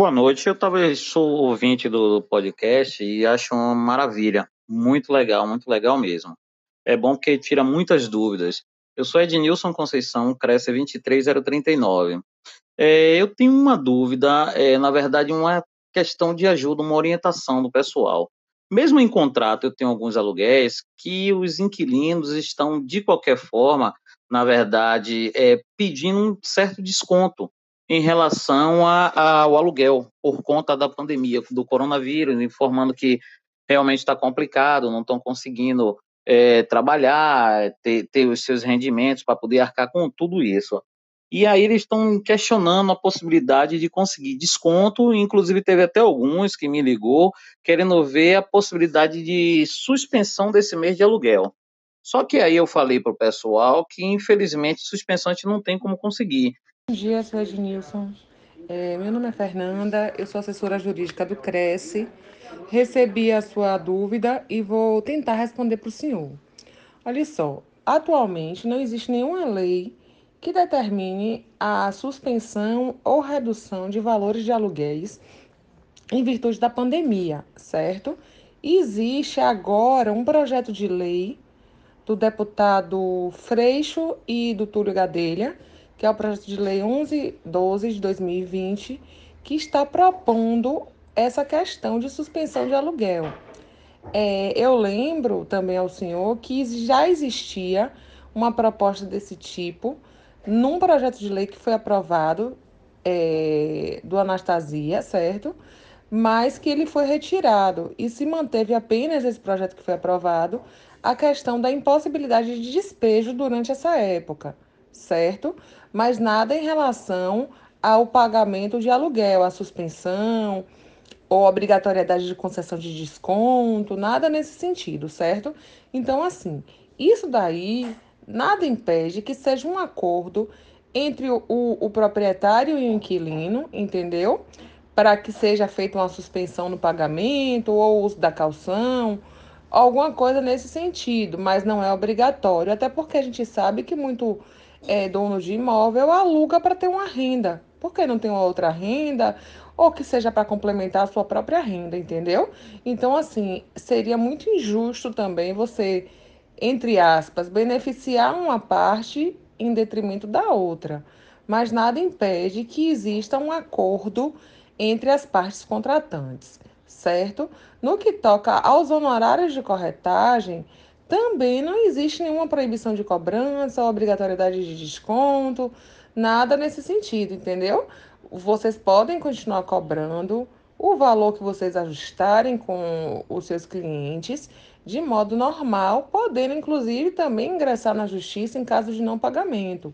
Boa noite, eu talvez sou ouvinte do podcast e acho uma maravilha, muito legal, muito legal mesmo. É bom porque tira muitas dúvidas. Eu sou Ednilson Conceição, Cresce 23039. É, eu tenho uma dúvida, é, na verdade, uma questão de ajuda, uma orientação do pessoal. Mesmo em contrato, eu tenho alguns aluguéis que os inquilinos estão, de qualquer forma, na verdade, é, pedindo um certo desconto em relação a, ao aluguel, por conta da pandemia do coronavírus, informando que realmente está complicado, não estão conseguindo é, trabalhar, ter, ter os seus rendimentos para poder arcar com tudo isso. E aí eles estão questionando a possibilidade de conseguir desconto, inclusive teve até alguns que me ligou querendo ver a possibilidade de suspensão desse mês de aluguel. Só que aí eu falei para o pessoal que infelizmente suspensão a gente não tem como conseguir. Bom dia, sou Ednilson. É, meu nome é Fernanda, eu sou assessora jurídica do Cresce. Recebi a sua dúvida e vou tentar responder para o senhor. Olha só, atualmente não existe nenhuma lei que determine a suspensão ou redução de valores de aluguéis em virtude da pandemia, certo? existe agora um projeto de lei do deputado Freixo e do Túlio Gadelha, que é o projeto de lei 1112 de 2020, que está propondo essa questão de suspensão de aluguel. É, eu lembro também ao senhor que já existia uma proposta desse tipo num projeto de lei que foi aprovado é, do Anastasia, certo? Mas que ele foi retirado e se manteve apenas esse projeto que foi aprovado a questão da impossibilidade de despejo durante essa época, certo? Mas nada em relação ao pagamento de aluguel, a suspensão ou obrigatoriedade de concessão de desconto, nada nesse sentido, certo? Então, assim, isso daí nada impede que seja um acordo entre o, o, o proprietário e o inquilino, entendeu? Para que seja feita uma suspensão no pagamento ou uso da calção, alguma coisa nesse sentido, mas não é obrigatório, até porque a gente sabe que muito é, dono de imóvel aluga para ter uma renda, porque não tem uma outra renda, ou que seja para complementar a sua própria renda, entendeu? Então, assim, seria muito injusto também você entre aspas, beneficiar uma parte em detrimento da outra, mas nada impede que exista um acordo entre as partes contratantes, certo? No que toca aos honorários de corretagem, também não existe nenhuma proibição de cobrança, obrigatoriedade de desconto, nada nesse sentido, entendeu? Vocês podem continuar cobrando o valor que vocês ajustarem com os seus clientes de modo normal, podendo inclusive também ingressar na justiça em caso de não pagamento.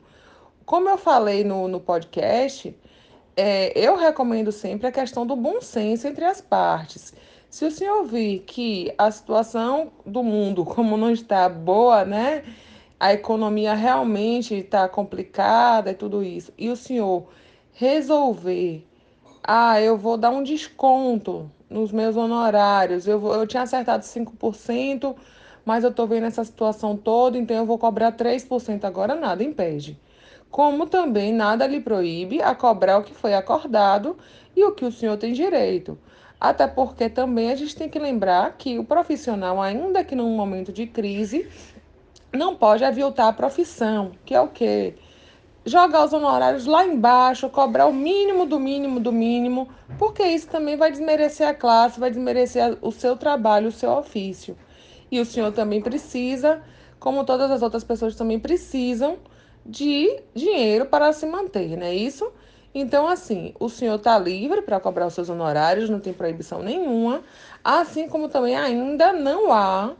Como eu falei no, no podcast, é, eu recomendo sempre a questão do bom senso entre as partes. Se o senhor vir que a situação do mundo, como não está boa, né? A economia realmente está complicada e tudo isso, e o senhor resolver, ah, eu vou dar um desconto nos meus honorários. Eu, eu tinha acertado 5%, mas eu estou vendo essa situação toda, então eu vou cobrar 3% agora, nada impede. Como também nada lhe proíbe a cobrar o que foi acordado e o que o senhor tem direito. Até porque também a gente tem que lembrar que o profissional, ainda que num momento de crise, não pode aviltar a profissão, que é o quê? jogar os honorários lá embaixo, cobrar o mínimo do mínimo do mínimo, porque isso também vai desmerecer a classe, vai desmerecer o seu trabalho, o seu ofício. E o senhor também precisa, como todas as outras pessoas também precisam, de dinheiro para se manter, não é isso? Então, assim, o senhor está livre para cobrar os seus honorários, não tem proibição nenhuma, assim como também ainda não há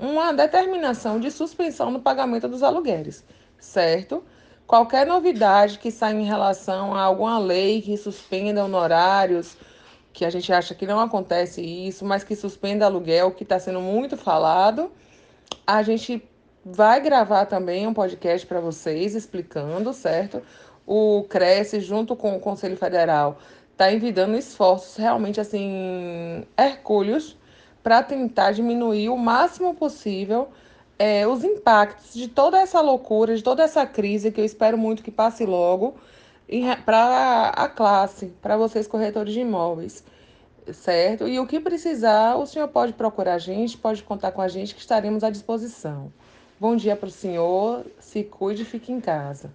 uma determinação de suspensão no pagamento dos aluguéis, certo? Qualquer novidade que saia em relação a alguma lei que suspenda honorários, que a gente acha que não acontece isso, mas que suspenda aluguel, que está sendo muito falado, a gente vai gravar também um podcast para vocês explicando, certo? O Cresce, junto com o Conselho Federal, está envidando esforços realmente assim hercúleos para tentar diminuir o máximo possível é, os impactos de toda essa loucura, de toda essa crise, que eu espero muito que passe logo, para a classe, para vocês corretores de imóveis, certo? E o que precisar, o senhor pode procurar a gente, pode contar com a gente que estaremos à disposição. Bom dia para o senhor, se cuide e fique em casa.